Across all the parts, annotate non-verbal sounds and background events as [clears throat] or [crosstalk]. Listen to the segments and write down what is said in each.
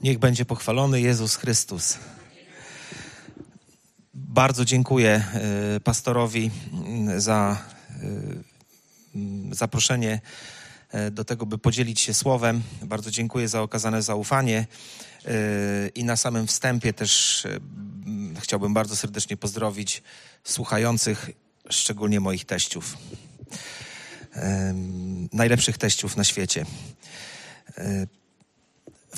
Niech będzie pochwalony Jezus Chrystus. Bardzo dziękuję y, pastorowi y, za y, zaproszenie do tego, by podzielić się słowem. Bardzo dziękuję za okazane zaufanie. I na samym wstępie też chciałbym bardzo serdecznie pozdrowić słuchających, szczególnie moich teściów. Najlepszych teściów na świecie.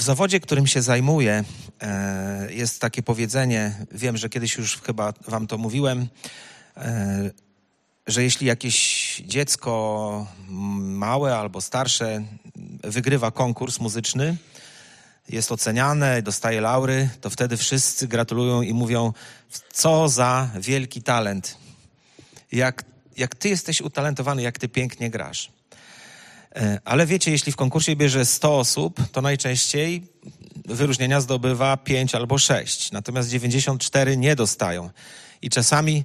W zawodzie, którym się zajmuję, e, jest takie powiedzenie, wiem, że kiedyś już chyba wam to mówiłem, e, że jeśli jakieś dziecko małe albo starsze wygrywa konkurs muzyczny, jest oceniane, dostaje laury, to wtedy wszyscy gratulują i mówią, co za wielki talent. Jak, jak ty jesteś utalentowany, jak ty pięknie grasz. E, ale wiecie, jeśli w konkursie bierze 100 osób, to najczęściej wyróżnienia zdobywa 5 albo 6, natomiast 94 nie dostają. I czasami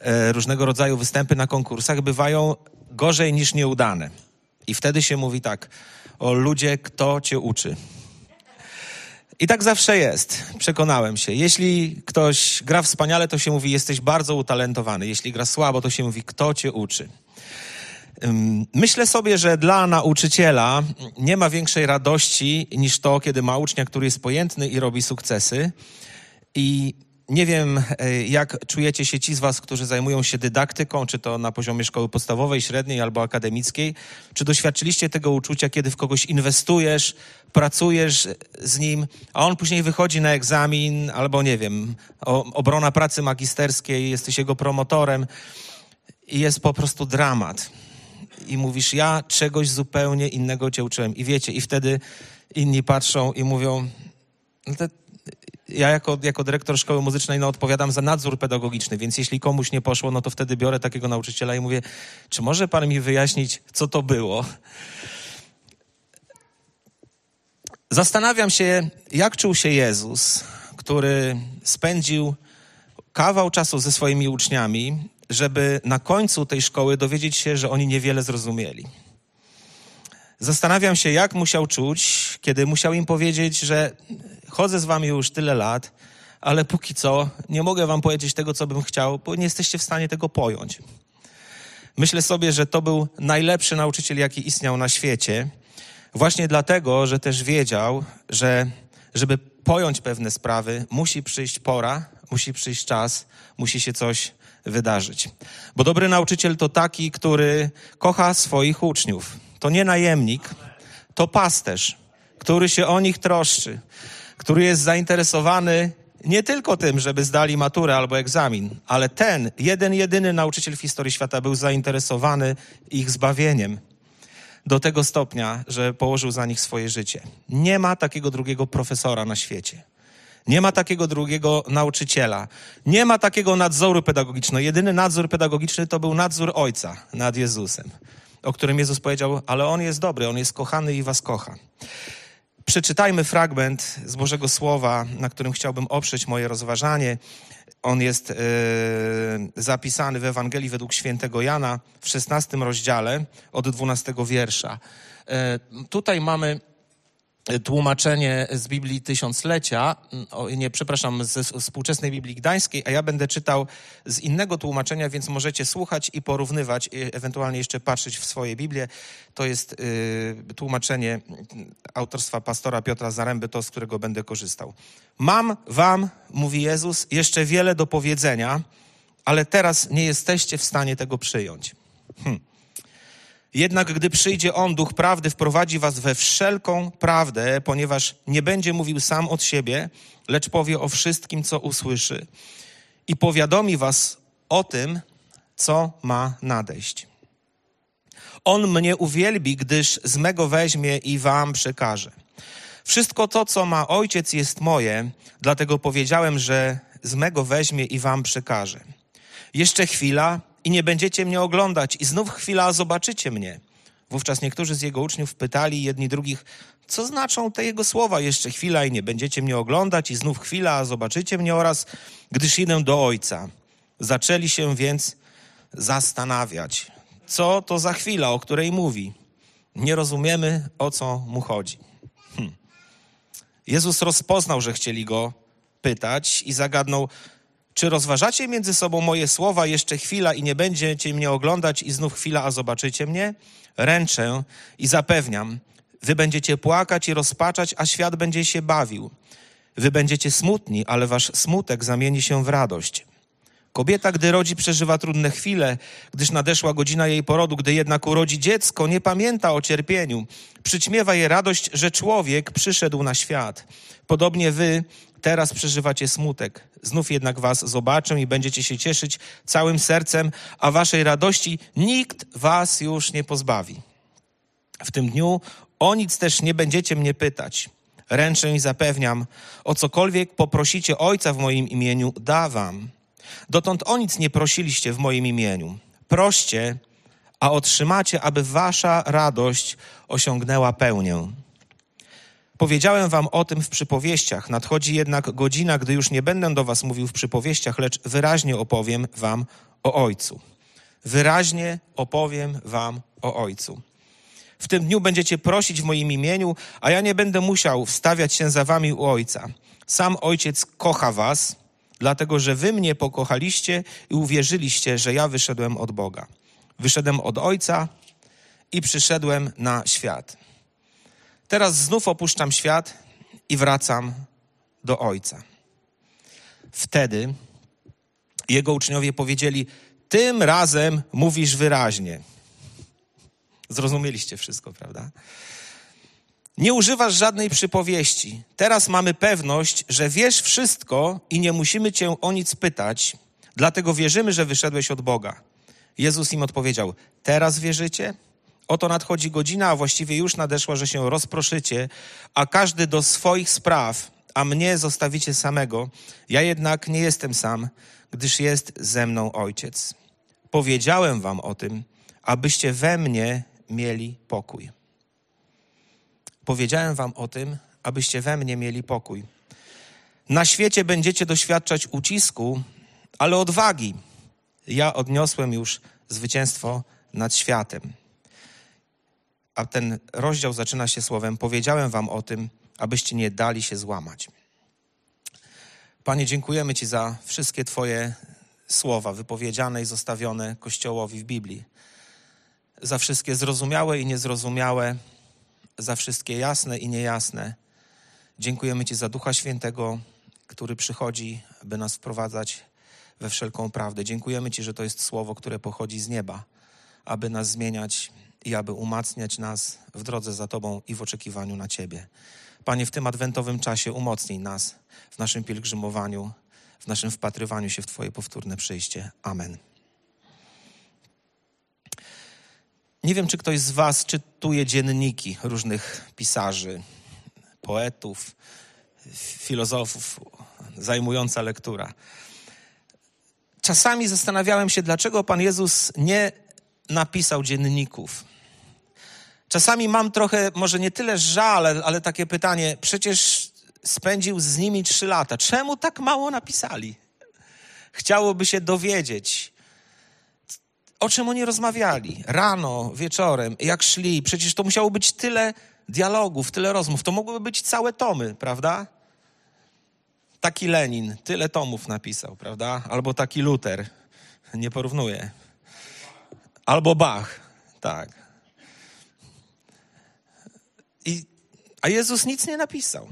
e, różnego rodzaju występy na konkursach bywają gorzej niż nieudane. I wtedy się mówi tak, o ludzie, kto cię uczy. I tak zawsze jest. Przekonałem się. Jeśli ktoś gra wspaniale, to się mówi, jesteś bardzo utalentowany. Jeśli gra słabo, to się mówi, kto cię uczy. Myślę sobie, że dla nauczyciela nie ma większej radości niż to, kiedy ma ucznia, który jest pojętny i robi sukcesy. I nie wiem, e, jak czujecie się ci z Was, którzy zajmują się dydaktyką, czy to na poziomie szkoły podstawowej, średniej albo akademickiej. Czy doświadczyliście tego uczucia, kiedy w kogoś inwestujesz, pracujesz z nim, a on później wychodzi na egzamin, albo nie wiem, obrona pracy magisterskiej, jesteś jego promotorem i jest po prostu dramat i mówisz, ja czegoś zupełnie innego cię uczyłem. I wiecie, i wtedy inni patrzą i mówią, no ja jako, jako dyrektor szkoły muzycznej no, odpowiadam za nadzór pedagogiczny, więc jeśli komuś nie poszło, no to wtedy biorę takiego nauczyciela i mówię, czy może pan mi wyjaśnić, co to było? Zastanawiam się, jak czuł się Jezus, który spędził kawał czasu ze swoimi uczniami żeby na końcu tej szkoły dowiedzieć się, że oni niewiele zrozumieli. Zastanawiam się, jak musiał czuć, kiedy musiał im powiedzieć, że chodzę z wami już tyle lat, ale póki co nie mogę wam powiedzieć tego, co bym chciał, bo nie jesteście w stanie tego pojąć. Myślę sobie, że to był najlepszy nauczyciel, jaki istniał na świecie, właśnie dlatego, że też wiedział, że żeby pojąć pewne sprawy, musi przyjść pora, musi przyjść czas, musi się coś wydarzyć. Bo dobry nauczyciel to taki, który kocha swoich uczniów. To nie najemnik, to pasterz, który się o nich troszczy, który jest zainteresowany nie tylko tym, żeby zdali maturę albo egzamin, ale ten, jeden, jedyny nauczyciel w historii świata był zainteresowany ich zbawieniem do tego stopnia, że położył za nich swoje życie. Nie ma takiego drugiego profesora na świecie. Nie ma takiego drugiego nauczyciela. Nie ma takiego nadzoru pedagogicznego. Jedyny nadzór pedagogiczny to był nadzór Ojca nad Jezusem, o którym Jezus powiedział, ale On jest dobry, On jest kochany i was kocha. Przeczytajmy fragment z Bożego Słowa, na którym chciałbym oprzeć moje rozważanie. On jest yy, zapisany w Ewangelii według świętego Jana w 16 rozdziale od 12 wiersza. Yy, tutaj mamy tłumaczenie z Biblii Tysiąclecia, o, nie, przepraszam, ze współczesnej Biblii Gdańskiej, a ja będę czytał z innego tłumaczenia, więc możecie słuchać i porównywać, ewentualnie jeszcze patrzeć w swoje Biblię. To jest y, tłumaczenie autorstwa pastora Piotra Zaręby, to z którego będę korzystał. Mam wam, mówi Jezus, jeszcze wiele do powiedzenia, ale teraz nie jesteście w stanie tego przyjąć. Hm. Jednak gdy przyjdzie On, Duch Prawdy, wprowadzi was we wszelką prawdę, ponieważ nie będzie mówił sam od siebie, lecz powie o wszystkim, co usłyszy i powiadomi was o tym, co ma nadejść. On mnie uwielbi, gdyż z mego weźmie i wam przekaże. Wszystko to, co ma ojciec, jest moje, dlatego powiedziałem, że z mego weźmie i wam przekaże. Jeszcze chwila, i nie będziecie mnie oglądać, i znów chwila, zobaczycie mnie. Wówczas niektórzy z jego uczniów pytali jedni drugich, co znaczą te jego słowa? Jeszcze chwila i nie będziecie mnie oglądać, i znów chwila, zobaczycie mnie oraz, gdyż idę do Ojca. Zaczęli się więc zastanawiać, co to za chwila, o której mówi. Nie rozumiemy, o co mu chodzi. Hm. Jezus rozpoznał, że chcieli go pytać i zagadnął, czy rozważacie między sobą moje słowa jeszcze chwila i nie będziecie mnie oglądać i znów chwila, a zobaczycie mnie? Ręczę i zapewniam, wy będziecie płakać i rozpaczać, a świat będzie się bawił. Wy będziecie smutni, ale wasz smutek zamieni się w radość. Kobieta, gdy rodzi, przeżywa trudne chwile, gdyż nadeszła godzina jej porodu, gdy jednak urodzi dziecko, nie pamięta o cierpieniu. Przyćmiewa je radość, że człowiek przyszedł na świat. Podobnie wy teraz przeżywacie smutek. Znów jednak was zobaczę i będziecie się cieszyć całym sercem, a waszej radości nikt was już nie pozbawi. W tym dniu o nic też nie będziecie mnie pytać. Ręczę i zapewniam, o cokolwiek poprosicie Ojca w moim imieniu, da wam. Dotąd o nic nie prosiliście w moim imieniu. Proście, a otrzymacie, aby wasza radość osiągnęła pełnię. Powiedziałem wam o tym w przypowieściach. Nadchodzi jednak godzina, gdy już nie będę do was mówił w przypowieściach, lecz wyraźnie opowiem wam o Ojcu. Wyraźnie opowiem wam o Ojcu. W tym dniu będziecie prosić w moim imieniu, a ja nie będę musiał wstawiać się za wami u Ojca. Sam Ojciec kocha was, dlatego że wy mnie pokochaliście i uwierzyliście, że ja wyszedłem od Boga. Wyszedłem od Ojca i przyszedłem na świat. Teraz znów opuszczam świat i wracam do Ojca. Wtedy jego uczniowie powiedzieli: Tym razem mówisz wyraźnie. Zrozumieliście wszystko, prawda? Nie używasz żadnej przypowieści. Teraz mamy pewność, że wiesz wszystko i nie musimy cię o nic pytać, dlatego wierzymy, że wyszedłeś od Boga. Jezus im odpowiedział: Teraz wierzycie? Oto nadchodzi godzina, a właściwie już nadeszła, że się rozproszycie, a każdy do swoich spraw, a mnie zostawicie samego. Ja jednak nie jestem sam, gdyż jest ze mną ojciec. Powiedziałem wam o tym, abyście we mnie mieli pokój. Powiedziałem wam o tym, abyście we mnie mieli pokój. Na świecie będziecie doświadczać ucisku, ale odwagi. Ja odniosłem już zwycięstwo nad światem. A ten rozdział zaczyna się słowem: Powiedziałem wam o tym, abyście nie dali się złamać. Panie, dziękujemy Ci za wszystkie Twoje słowa wypowiedziane i zostawione Kościołowi w Biblii za wszystkie zrozumiałe i niezrozumiałe, za wszystkie jasne i niejasne. Dziękujemy Ci za Ducha Świętego, który przychodzi, by nas wprowadzać we wszelką prawdę. Dziękujemy Ci, że to jest słowo, które pochodzi z nieba, aby nas zmieniać i aby umacniać nas w drodze za Tobą i w oczekiwaniu na Ciebie. Panie, w tym adwentowym czasie umocnij nas w naszym pielgrzymowaniu, w naszym wpatrywaniu się w Twoje powtórne przyjście. Amen. Nie wiem, czy ktoś z Was czytuje dzienniki różnych pisarzy, poetów, filozofów, zajmująca lektura. Czasami zastanawiałem się, dlaczego Pan Jezus nie napisał dzienników. Czasami mam trochę, może nie tyle żal, ale, takie pytanie, przecież spędził z nimi trzy lata. Czemu tak mało napisali? Chciałoby się dowiedzieć, o czym oni rozmawiali rano, wieczorem, jak szli. Przecież to musiało być tyle dialogów, tyle rozmów. To mogłyby być całe tomy, prawda? Taki Lenin tyle tomów napisał, prawda? Albo taki Luther. Nie porównuję. Albo Bach, tak. I, a Jezus nic nie napisał.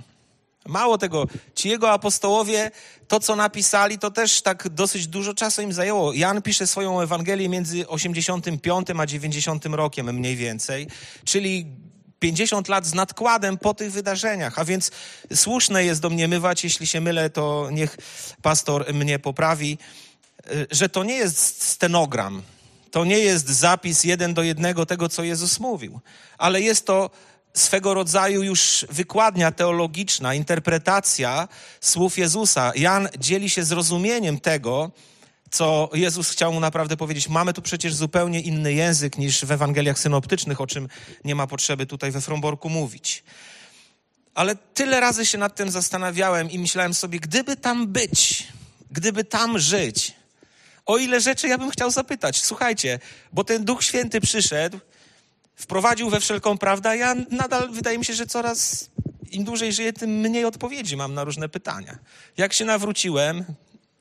Mało tego, ci jego apostołowie, to co napisali, to też tak dosyć dużo czasu im zajęło. Jan pisze swoją Ewangelię między 85 a 90 rokiem mniej więcej, czyli 50 lat z nadkładem po tych wydarzeniach, a więc słuszne jest domniemywać, jeśli się mylę, to niech pastor mnie poprawi, y, że to nie jest stenogram, to nie jest zapis jeden do jednego tego, co Jezus mówił, ale jest to swego rodzaju już wykładnia teologiczna, interpretacja słów Jezusa. Jan dzieli się zrozumieniem tego, co Jezus chciał mu naprawdę powiedzieć. Mamy tu przecież zupełnie inny język niż w Ewangeliach synoptycznych, o czym nie ma potrzeby tutaj we Fromborku mówić. Ale tyle razy się nad tym zastanawiałem i myślałem sobie, gdyby tam być, gdyby tam żyć, o ile rzeczy ja bym chciał zapytać. Słuchajcie, bo ten Duch Święty przyszedł, wprowadził we wszelką prawdę, a ja nadal wydaje mi się, że coraz im dłużej żyję, tym mniej odpowiedzi mam na różne pytania. Jak się nawróciłem,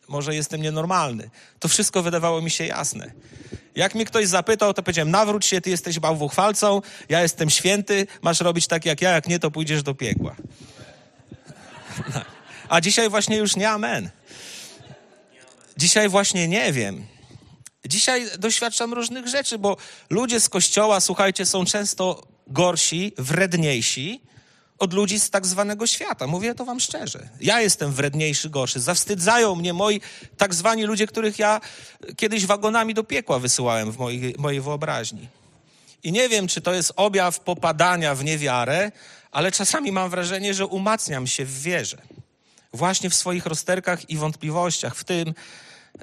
może jestem nienormalny. To wszystko wydawało mi się jasne. Jak mnie ktoś zapytał, to powiedziałem, nawróć się, ty jesteś bałwochwalcą, ja jestem święty, masz robić tak jak ja, jak nie, to pójdziesz do piekła. [laughs] A dzisiaj właśnie już nie amen. Dzisiaj właśnie nie wiem. Dzisiaj doświadczam różnych rzeczy, bo ludzie z kościoła, słuchajcie, są często gorsi, wredniejsi od ludzi z tak zwanego świata. Mówię to wam szczerze. Ja jestem wredniejszy, gorszy. Zawstydzają mnie moi tak zwani ludzie, których ja kiedyś wagonami do piekła wysyłałem w mojej, mojej wyobraźni. I nie wiem, czy to jest objaw popadania w niewiarę, ale czasami mam wrażenie, że umacniam się w wierze. Właśnie w swoich rozterkach i wątpliwościach, w tym,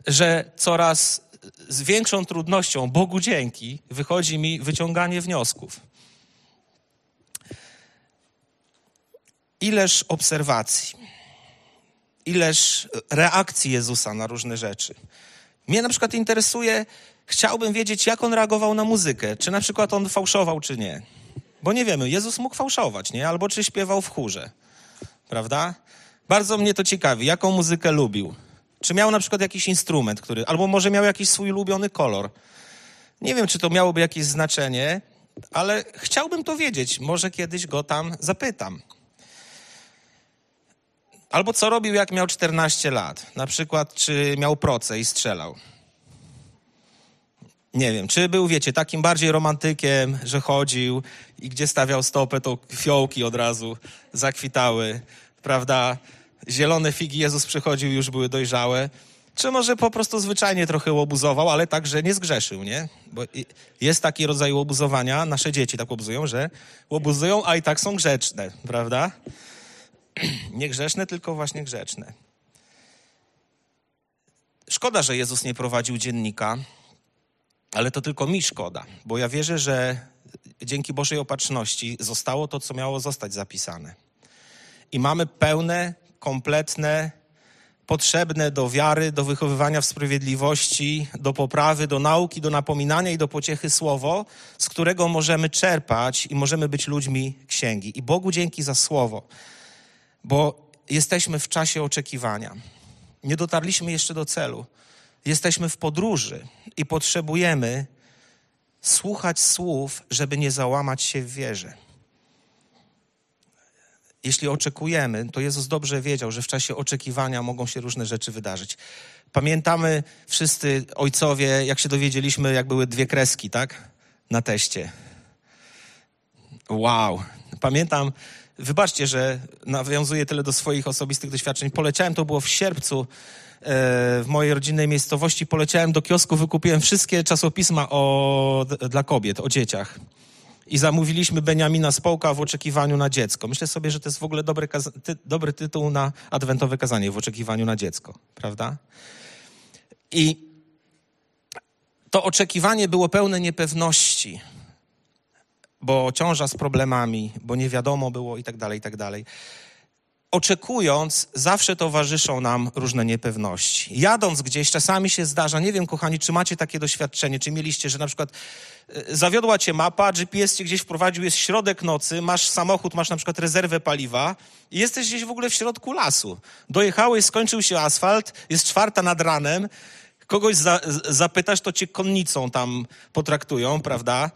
że coraz z większą trudnością, Bogu dzięki, wychodzi mi wyciąganie wniosków. Ileż obserwacji, ileż reakcji Jezusa na różne rzeczy. Mnie na przykład interesuje, chciałbym wiedzieć, jak on reagował na muzykę. Czy na przykład on fałszował, czy nie. Bo nie wiemy, Jezus mógł fałszować, nie? Albo czy śpiewał w chórze, prawda? Bardzo mnie to ciekawi, jaką muzykę lubił. Czy miał na przykład jakiś instrument, który, albo może miał jakiś swój ulubiony kolor. Nie wiem, czy to miałoby jakieś znaczenie, ale chciałbym to wiedzieć. Może kiedyś go tam zapytam. Albo co robił, jak miał 14 lat? Na przykład, czy miał proce i strzelał? Nie wiem, czy był, wiecie, takim bardziej romantykiem, że chodził i gdzie stawiał stopę, to fiołki od razu zakwitały, prawda? Zielone figi Jezus przychodził, już były dojrzałe. Czy może po prostu zwyczajnie trochę łobuzował, ale tak, że nie zgrzeszył, nie? Bo jest taki rodzaj łobuzowania, nasze dzieci tak łobuzują, że łobuzują, a i tak są grzeczne, prawda? [clears throat] Nie grzeszne, tylko właśnie grzeczne. Szkoda, że Jezus nie prowadził dziennika, ale to tylko mi szkoda, bo ja wierzę, że dzięki Bożej opatrzności zostało to, co miało zostać zapisane. I mamy pełne, kompletne, potrzebne do wiary, do wychowywania w sprawiedliwości, do poprawy, do nauki, do napominania i do pociechy słowo, z którego możemy czerpać i możemy być ludźmi księgi. I Bogu dzięki za słowo bo jesteśmy w czasie oczekiwania. Nie dotarliśmy jeszcze do celu. Jesteśmy w podróży i potrzebujemy słuchać słów, żeby nie załamać się w wierze. Jeśli oczekujemy, to Jezus dobrze wiedział, że w czasie oczekiwania mogą się różne rzeczy wydarzyć. Pamiętamy wszyscy ojcowie, jak się dowiedzieliśmy, jak były dwie kreski, tak? Na teście. Wow. Pamiętam, Wybaczcie, że nawiązuję tyle do swoich osobistych doświadczeń. Poleciałem, to było w sierpcu, e, w mojej rodzinnej miejscowości. Poleciałem do kiosku, wykupiłem wszystkie czasopisma o, dla kobiet, o dzieciach. I zamówiliśmy Beniamina Społka w oczekiwaniu na dziecko. Myślę sobie, że to jest w ogóle dobry, ty, dobry tytuł na adwentowe kazanie w oczekiwaniu na dziecko, prawda? I to oczekiwanie było pełne niepewności bo ciąża z problemami, bo nie wiadomo było i tak dalej, i tak dalej. Oczekując, zawsze towarzyszą nam różne niepewności. Jadąc gdzieś, czasami się zdarza, nie wiem, kochani, czy macie takie doświadczenie, czy mieliście, że na przykład e, zawiodła cię mapa, GPS cię gdzieś wprowadził, jest środek nocy, masz samochód, masz na przykład rezerwę paliwa i jesteś gdzieś w ogóle w środku lasu. Dojechałeś, skończył się asfalt, jest czwarta nad ranem, kogoś za, zapytasz, to cię konnicą tam potraktują, prawda?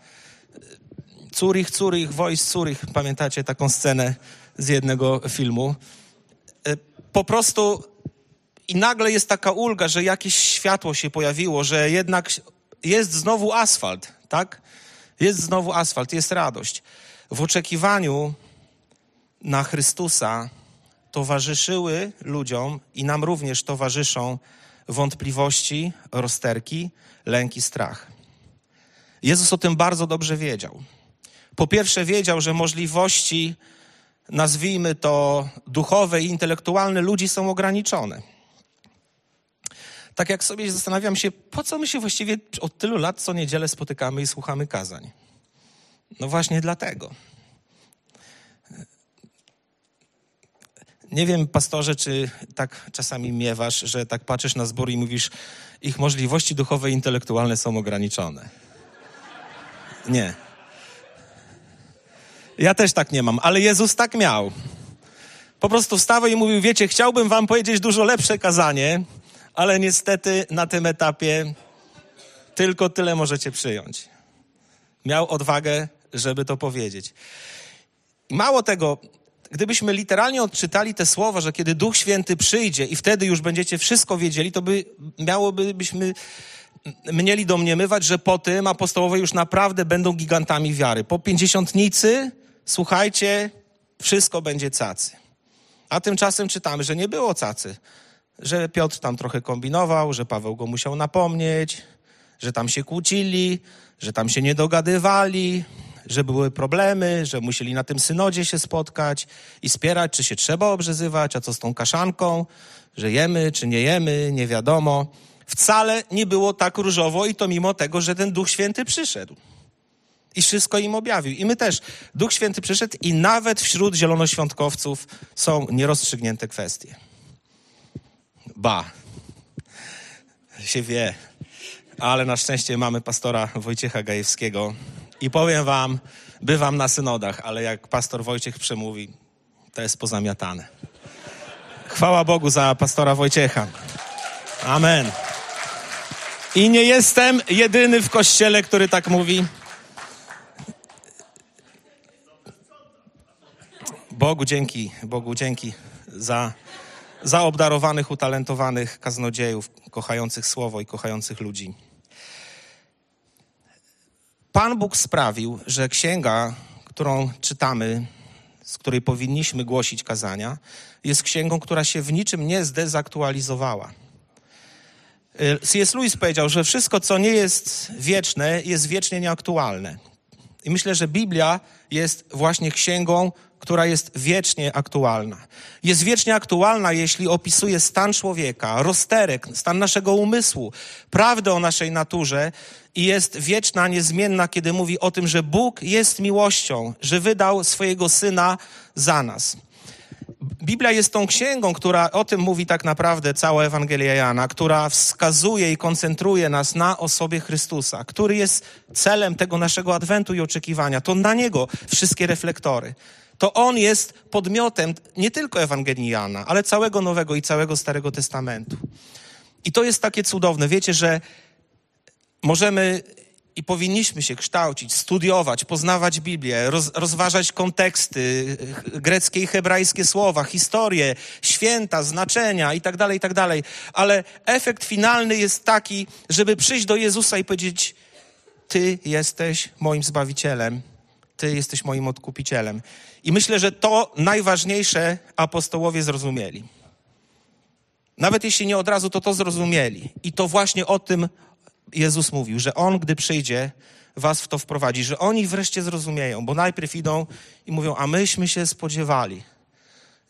Zurich, Zurich, Voice Zurich. Pamiętacie taką scenę z jednego filmu? E, po prostu i nagle jest taka ulga, że jakieś światło się pojawiło, że jednak jest znowu asfalt, tak? Jest znowu asfalt, jest radość. W oczekiwaniu na Chrystusa towarzyszyły ludziom i nam również towarzyszą wątpliwości, rozterki, lęki, strach. Jezus o tym bardzo dobrze wiedział. Po pierwsze, wiedział, że możliwości, nazwijmy to duchowe i intelektualne ludzi są ograniczone. Tak jak sobie zastanawiam się, po co my się właściwie od tylu lat co niedzielę spotykamy i słuchamy kazań? No właśnie dlatego. Nie wiem, pastorze, czy tak czasami miewasz, że tak patrzysz na zbór i mówisz, ich możliwości duchowe i intelektualne są ograniczone. Nie. Ja też tak nie mam, ale Jezus tak miał. po prostu wstawał i mówił, wiecie, chciałbym wam powiedzieć dużo lepsze kazanie, ale niestety na tym etapie tylko tyle możecie przyjąć. Miał odwagę, żeby to powiedzieć. Mało tego, gdybyśmy literalnie odczytali te słowa, że kiedy Duch Święty przyjdzie i wtedy już będziecie wszystko wiedzieli, to by miałoby byśmy mieli domniemywać, że po tym apostołowie już naprawdę będą gigantami wiary. Po pięćdziesiątnicy, słuchajcie, wszystko będzie cacy. A tymczasem czytamy, że nie było cacy. Że Piotr tam trochę kombinował, że Paweł go musiał napomnieć, że tam się kłócili, że tam się nie dogadywali, że były problemy, że musieli na tym synodzie się spotkać i spierać, czy się trzeba obrzezywać, a co z tą kaszanką, że jemy, czy nie jemy, nie wiadomo. Wcale nie było tak różowo i to mimo tego, że ten Duch Święty przyszedł. I wszystko im objawił. I my też. Duch Święty przyszedł i nawet wśród zielonoświątkowców są nierozstrzygnięte kwestie. Ba. Się wie. Ale na szczęście mamy pastora Wojciecha Gajewskiego. I powiem wam, bywam na synodach, ale jak pastor Wojciech przemówi, to jest pozamiatane. Chwała Bogu za pastora Wojciecha. Amen. I nie jestem jedyny w kościele, który tak mówi. Bogu dzięki, Bogu dzięki za, za obdarowanych, utalentowanych kaznodziejów, kochających słowo i kochających ludzi. Pan Bóg sprawił, że księga, którą czytamy, z której powinniśmy głosić kazania, jest księgą, która się w niczym nie zdezaktualizowała. C.S. Lewis powiedział, że wszystko, co nie jest wieczne, jest wiecznie nieaktualne. I myślę, że Biblia jest właśnie księgą, która jest wiecznie aktualna. Jest wiecznie aktualna, jeśli opisuje stan człowieka, rozterek, stan naszego umysłu, prawdę o naszej naturze i jest wieczna, niezmienna, kiedy mówi o tym, że Bóg jest miłością, że wydał swojego Syna za nas. Biblia jest tą księgą, która o tym mówi tak naprawdę cała Ewangelia Jana, która wskazuje i koncentruje nas na osobie Chrystusa, który jest celem tego naszego adwentu i oczekiwania. To na niego wszystkie reflektory. To on jest podmiotem nie tylko Ewangelii Jana, ale całego Nowego i całego Starego Testamentu. I to jest takie cudowne. Wiecie, że możemy i powinniśmy się kształcić, studiować, poznawać Biblię, roz, rozważać konteksty, greckie i hebrajskie słowa, historię, święta, znaczenia itd., tak itd., tak ale efekt finalny jest taki, żeby przyjść do Jezusa i powiedzieć: Ty jesteś moim zbawicielem, Ty jesteś moim odkupicielem. I myślę, że to najważniejsze apostołowie zrozumieli. Nawet jeśli nie od razu, to to zrozumieli. I to właśnie o tym Jezus mówił, że On, gdy przyjdzie, was w to wprowadzi, że oni wreszcie zrozumieją, bo najpierw idą i mówią, a myśmy się spodziewali,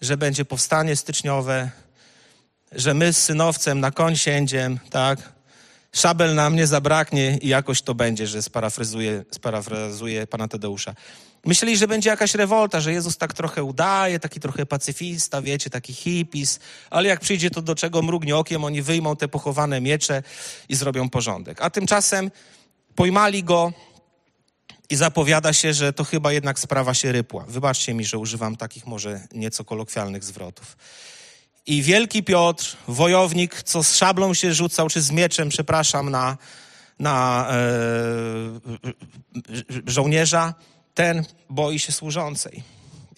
że będzie powstanie styczniowe, że my z synowcem na koń siędziem, tak, szabel nam nie zabraknie i jakoś to będzie, że sparafrazuję, sparafrazuję pana Tadeusza. Myśleli, że będzie jakaś rewolta, że Jezus tak trochę udaje, taki trochę pacyfista, wiecie, taki hipis, ale jak przyjdzie to do czego mrugnie okiem, oni wyjmą te pochowane miecze i zrobią porządek. A tymczasem pojmali go i zapowiada się, że to chyba jednak sprawa się rypła. Wybaczcie mi, że używam takich może nieco kolokwialnych zwrotów. I wielki Piotr, wojownik, co z szablą się rzucał, czy z mieczem, przepraszam, na, na e, żołnierza, ten boi się służącej.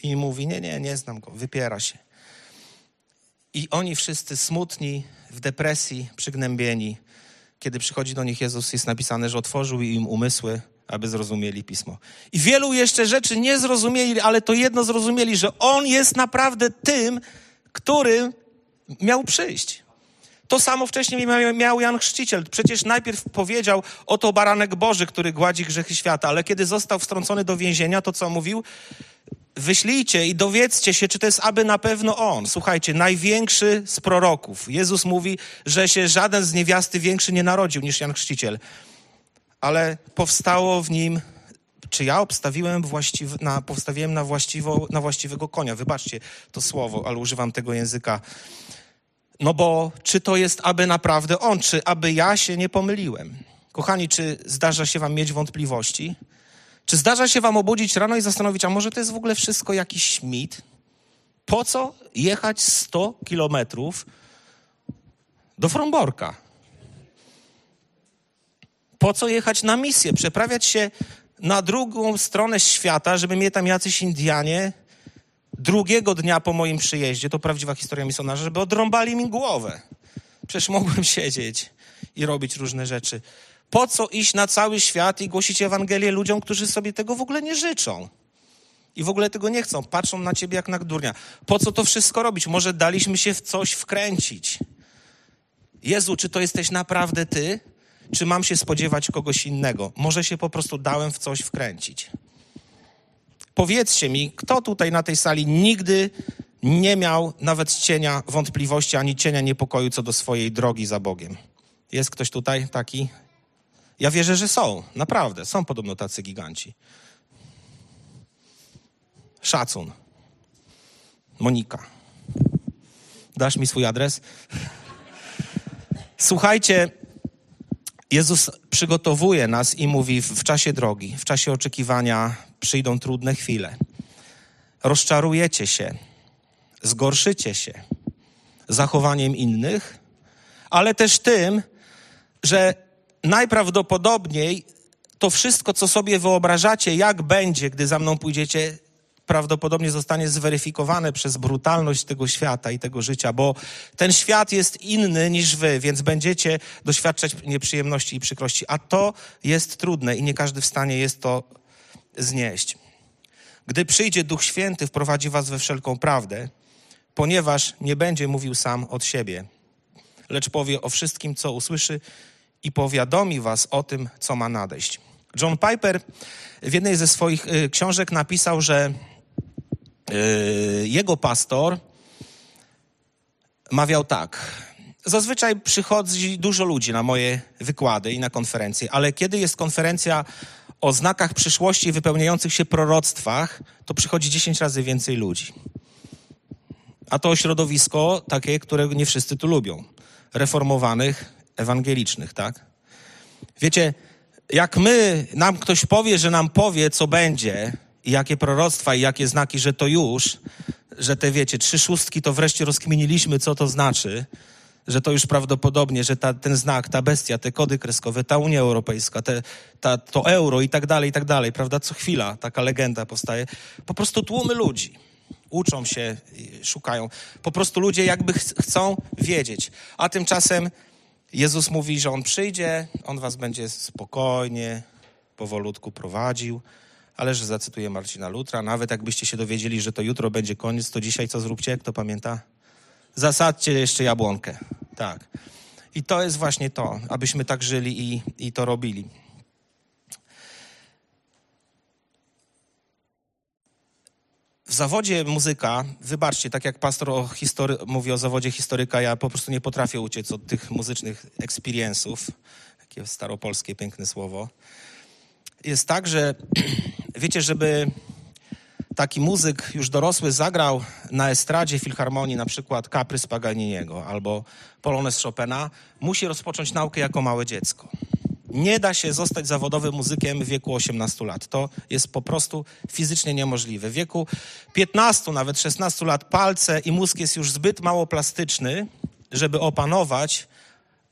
I mówi, nie, nie, nie znam go, wypiera się. I oni wszyscy smutni, w depresji, przygnębieni. Kiedy przychodzi do nich Jezus, jest napisane, że otworzył im umysły, aby zrozumieli pismo. I wielu jeszcze rzeczy nie zrozumieli, ale to jedno zrozumieli, że On jest naprawdę tym, który miał przyjść. To samo wcześniej miał Jan Chrzciciel. Przecież najpierw powiedział, oto baranek Boży, który gładzi grzechy świata, ale kiedy został wtrącony do więzienia, to co mówił? Wyślijcie i dowiedzcie się, czy to jest aby na pewno On. Słuchajcie, największy z proroków. Jezus mówi, że się żaden z niewiasty większy nie narodził niż Jan Chrzciciel. Ale powstało w nim czy ja obstawiłem właściwy, na, powstawiłem na, właściwo, na właściwego konia. Wybaczcie to słowo, ale używam tego języka no bo czy to jest aby naprawdę on, czy aby ja się nie pomyliłem? Kochani, czy zdarza się wam mieć wątpliwości? Czy zdarza się wam obudzić rano i zastanowić, a może to jest w ogóle wszystko jakiś mit? Po co jechać 100 kilometrów do Fromborka? Po co jechać na misję, przeprawiać się na drugą stronę świata, żeby mnie tam jacyś Indianie drugiego dnia po moim przyjeździe, to prawdziwa historia misjonarza, żeby odrąbali mi głowę. Przecież mogłem siedzieć i robić różne rzeczy. Po co iść na cały świat i głosić Ewangelię ludziom, którzy sobie tego w ogóle nie życzą? I w ogóle tego nie chcą. Patrzą na ciebie jak na durnia. Po co to wszystko robić? Może daliśmy się w coś wkręcić. Jezu, czy to jesteś naprawdę ty? Czy mam się spodziewać kogoś innego? Może się po prostu dałem w coś wkręcić. Powiedzcie mi, kto tutaj na tej sali nigdy nie miał nawet cienia wątpliwości ani cienia niepokoju co do swojej drogi za Bogiem? Jest ktoś tutaj taki? Ja wierzę, że są. Naprawdę. Są podobno tacy giganci. Szacun. Monika. Dasz mi swój adres? Słuchajcie, Jezus przygotowuje nas i mówi w czasie drogi, w czasie oczekiwania przyjdą trudne chwile. Rozczarujecie się, zgorszycie się zachowaniem innych, ale też tym, że najprawdopodobniej to wszystko, co sobie wyobrażacie, jak będzie, gdy za mną pójdziecie, prawdopodobnie zostanie zweryfikowane przez brutalność tego świata i tego życia, bo ten świat jest inny niż wy, więc będziecie doświadczać nieprzyjemności i przykrości, a to jest trudne i nie każdy w stanie jest to znieść. Gdy przyjdzie Duch Święty, wprowadzi was we wszelką prawdę, ponieważ nie będzie mówił sam od siebie, lecz powie o wszystkim, co usłyszy i powiadomi was o tym, co ma nadejść. John Piper w jednej ze swoich y, książek napisał, że y, jego pastor mawiał tak. Zazwyczaj przychodzi dużo ludzi na moje wykłady i na konferencje, ale kiedy jest konferencja o znakach przyszłości i wypełniających się proroctwach, to przychodzi 10 razy więcej ludzi. A to środowisko takie, które nie wszyscy tu lubią. Reformowanych, ewangelicznych, tak? Wiecie, jak my, nam ktoś powie, że nam powie, co będzie, i jakie proroctwa, i jakie znaki, że to już, że te, wiecie, trzy szóstki to wreszcie rozkminiliśmy, co to znaczy, że to już prawdopodobnie, że ta, ten znak, ta bestia, te kody kreskowe, ta Unia Europejska, te, ta, to euro i tak dalej, i tak dalej, prawda? Co chwila taka legenda powstaje. Po prostu tłumy ludzi uczą się, szukają. Po prostu ludzie jakby ch chcą wiedzieć. A tymczasem Jezus mówi, że On przyjdzie, On was będzie spokojnie, powolutku prowadził, ale że zacytuję Marcina Lutra, nawet jakbyście się dowiedzieli, że to jutro będzie koniec, to dzisiaj co zróbcie, kto pamięta? Zasadźcie jeszcze jabłonkę. Tak. I to jest właśnie to, abyśmy tak żyli i, i to robili. w zawodzie muzyka, wybaczcie, tak jak pastor o history, mówi o zawodzie historyka, ja po prostu nie potrafię uciec od tych muzycznych experience'ów. Takie staropolskie piękne słowo. Jest tak, że [clears throat] wiecie, żeby taki muzyk już dorosły zagrał na estradzie filharmonii na przykład kaprys Paganiniego albo polonez Chopina, musi rozpocząć naukę jako małe dziecko. Nie da się zostać zawodowym muzykiem w wieku 18 lat. To jest po prostu fizycznie niemożliwe. W wieku 15, nawet 16 lat palce i mózg jest już zbyt mało plastyczny, żeby opanować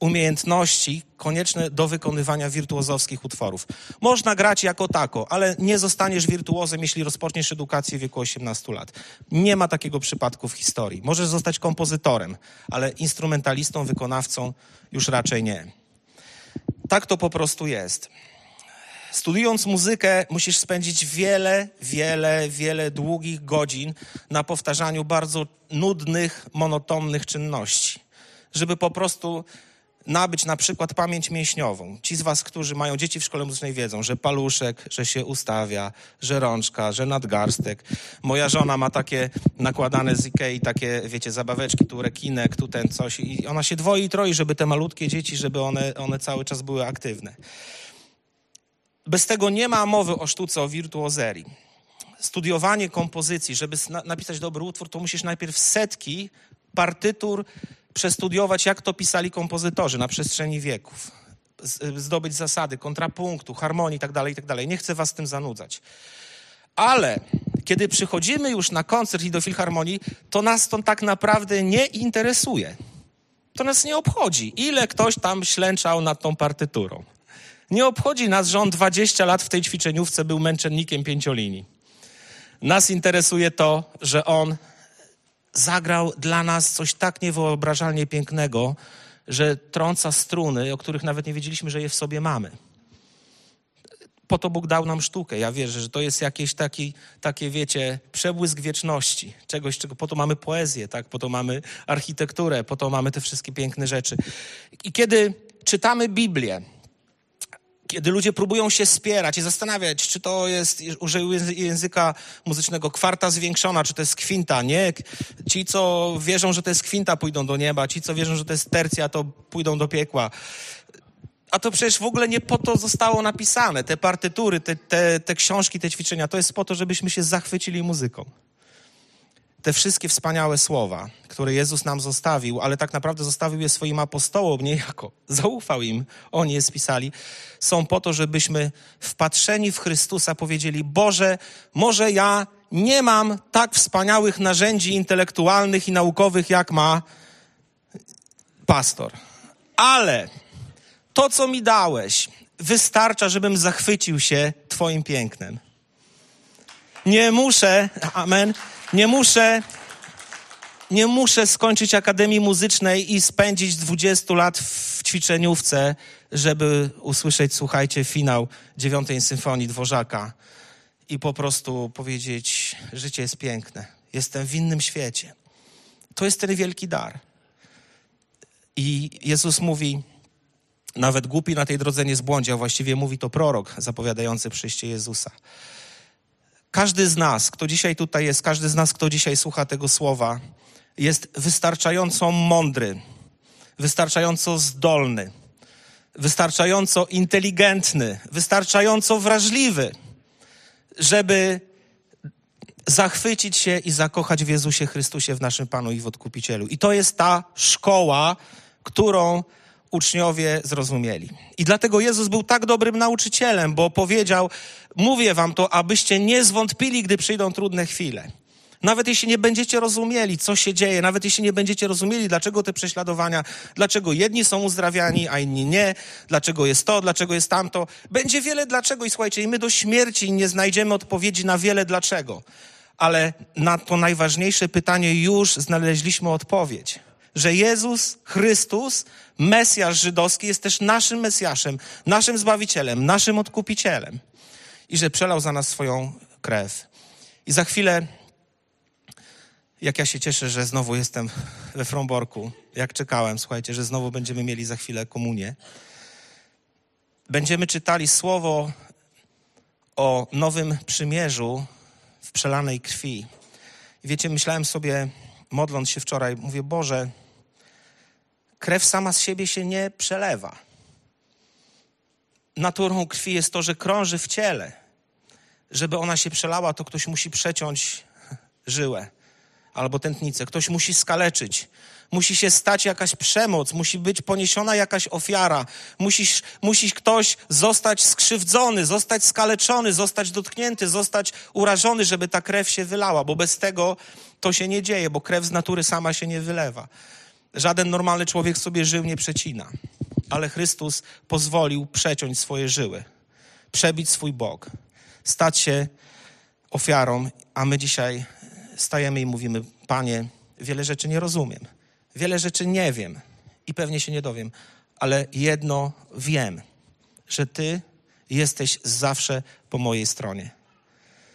umiejętności konieczne do wykonywania wirtuozowskich utworów. Można grać jako tako, ale nie zostaniesz wirtuozem, jeśli rozpoczniesz edukację w wieku 18 lat. Nie ma takiego przypadku w historii. Możesz zostać kompozytorem, ale instrumentalistą, wykonawcą już raczej nie. Tak to po prostu jest. Studiując muzykę, musisz spędzić wiele, wiele, wiele długich godzin na powtarzaniu bardzo nudnych, monotonnych czynności, żeby po prostu nabyć na przykład pamięć mięśniową. Ci z was, którzy mają dzieci w szkole muzycznej wiedzą, że paluszek, że się ustawia, że rączka, że nadgarstek. Moja żona ma takie nakładane z Ikei, takie, wiecie, zabaweczki, tu rekinek, tu ten coś i ona się dwoi i troi, żeby te malutkie dzieci, żeby one, one cały czas były aktywne. Bez tego nie ma mowy o sztuce, o wirtuozerii. Studiowanie kompozycji, żeby napisać dobry utwór, to musisz najpierw setki partytur przestudiować, jak to pisali kompozytorzy na przestrzeni wieków, zdobyć zasady kontrapunktu, harmonii itd., tak itd. Tak Nie chcę was tym zanudzać. Ale kiedy przychodzimy już na koncert i do filharmonii, to nas to tak naprawdę nie interesuje. To nas nie obchodzi, ile ktoś tam ślęczał nad tą partyturą. Nie obchodzi nas, że on 20 lat w tej ćwiczeniówce był męczennikiem pięciolinii. Nas interesuje to, że on zagrał dla nas coś tak niewyobrażalnie pięknego, że trąca struny, o których nawet nie wiedzieliśmy, że je w sobie mamy. Po to Bóg dał nam sztukę. Ja wierzę, że to jest jakieś taki, takie, wiecie, przebłysk wieczności. Czegoś, czego po to mamy poezję, tak? Po to mamy architekturę, po to mamy te wszystkie piękne rzeczy. I kiedy czytamy Biblię, kiedy ludzie próbują się spierać i zastanawiać, czy to jest, użył języka muzycznego, kwarta zwiększona, czy to jest kwinta, nie? Ci, co wierzą, że to jest kwinta, pójdą do nieba, ci, co wierzą, że to jest tercja, to pójdą do piekła. A to przecież w ogóle nie po to zostało napisane. Te partytury, te, te, te książki, te ćwiczenia, to jest po to, żebyśmy się zachwycili muzyką te wszystkie wspaniałe słowa, które Jezus nam zostawił, ale tak naprawdę zostawił je swoim apostołom niejako, [laughs] zaufał im, oni je spisali, są po to, żebyśmy wpatrzeni w Chrystusa powiedzieli: Boże, może ja nie mam tak wspaniałych narzędzi intelektualnych i naukowych, jak ma pastor, ale to, co mi dałeś, wystarcza, żebym zachwycił się Twoim pięknem. Nie muszę, amen nie muszę, nie muszę skończyć Akademii Muzycznej i spędzić 20 lat w ćwiczeniówce, żeby usłyszeć, słuchajcie, finał dziewiątej symfonii Dworzaka i po prostu powiedzieć, życie jest piękne, jestem w innym świecie. To jest ten wielki dar. I Jezus mówi, nawet głupi na tej drodze nie zbłądzi, a właściwie mówi to prorok zapowiadający przyjście Jezusa. Każdy z nas, kto dzisiaj tutaj jest, każdy z nas, kto dzisiaj słucha tego słowa, jest wystarczająco mądry, wystarczająco zdolny, wystarczająco inteligentny, wystarczająco wrażliwy, żeby zachwycić się i zakochać w Jezusie Chrystusie, w naszym Panu i w Odkupicielu. I to jest ta szkoła, którą uczniowie zrozumieli. I dlatego Jezus był tak dobrym nauczycielem, bo powiedział: Mówię wam to, abyście nie zwątpili, gdy przyjdą trudne chwile. Nawet jeśli nie będziecie rozumieli, co się dzieje, nawet jeśli nie będziecie rozumieli, dlaczego te prześladowania, dlaczego jedni są uzdrawiani, a inni nie, dlaczego jest to, dlaczego jest tamto, będzie wiele dlaczego i słuchajcie, i my do śmierci nie znajdziemy odpowiedzi na wiele dlaczego. Ale na to najważniejsze pytanie już znaleźliśmy odpowiedź że Jezus Chrystus, Mesjasz żydowski, jest też naszym Mesjaszem, naszym Zbawicielem, naszym Odkupicielem i że przelał za nas swoją krew. I za chwilę, jak ja się cieszę, że znowu jestem we Fromborku, jak czekałem, słuchajcie, że znowu będziemy mieli za chwilę komunię. Będziemy czytali słowo o nowym przymierzu w przelanej krwi. Wiecie, myślałem sobie, modląc się wczoraj, mówię, Boże, krew sama z siebie się nie przelewa. Naturą krwi jest to, że krąży w ciele. Żeby ona się przelała, to ktoś musi przeciąć żyłę albo tętnicę, ktoś musi skaleczyć, musi się stać jakaś przemoc, musi być poniesiona jakaś ofiara, musisz, musi ktoś zostać skrzywdzony, zostać skaleczony, zostać dotknięty, zostać urażony, żeby ta krew się wylała, bo bez tego to się nie dzieje, bo krew z natury sama się nie wylewa. Żaden normalny człowiek sobie żył nie przecina, ale Chrystus pozwolił przeciąć swoje żyły, przebić swój bok, stać się ofiarą, a my dzisiaj stajemy i mówimy: Panie, wiele rzeczy nie rozumiem, wiele rzeczy nie wiem i pewnie się nie dowiem, ale jedno wiem, że Ty jesteś zawsze po mojej stronie.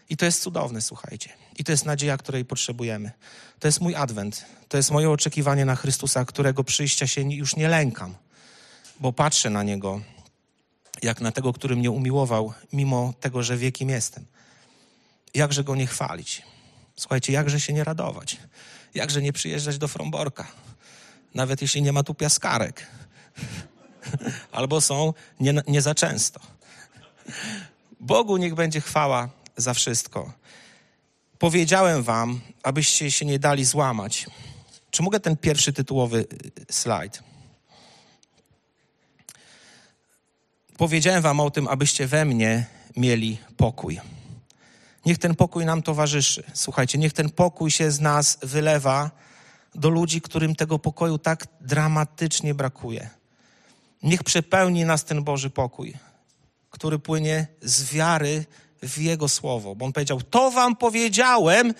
I to jest cudowne, słuchajcie. I to jest nadzieja, której potrzebujemy. To jest mój adwent. To jest moje oczekiwanie na Chrystusa, którego przyjścia się już nie lękam, bo patrzę na Niego jak na tego, który mnie umiłował, mimo tego, że wie, kim jestem. Jakże Go nie chwalić. Słuchajcie, jakże się nie radować. Jakże nie przyjeżdżać do Fromborka. Nawet jeśli nie ma tu piaskarek. [laughs] Albo są nie, nie za często. Bogu niech będzie chwała za wszystko. Powiedziałem wam, abyście się nie dali złamać. Czy mogę ten pierwszy tytułowy y, slajd? Powiedziałem wam o tym, abyście we mnie mieli pokój. Niech ten pokój nam towarzyszy. Słuchajcie, niech ten pokój się z nas wylewa do ludzi, którym tego pokoju tak dramatycznie brakuje. Niech przepełni nas ten Boży pokój, który płynie z wiary w Jego słowo. Bo On powiedział: To wam powiedziałem,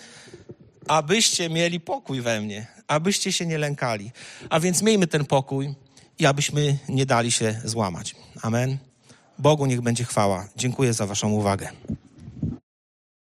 abyście mieli pokój we mnie, abyście się nie lękali. A więc miejmy ten pokój i abyśmy nie dali się złamać. Amen. Bogu niech będzie chwała. Dziękuję za Waszą uwagę.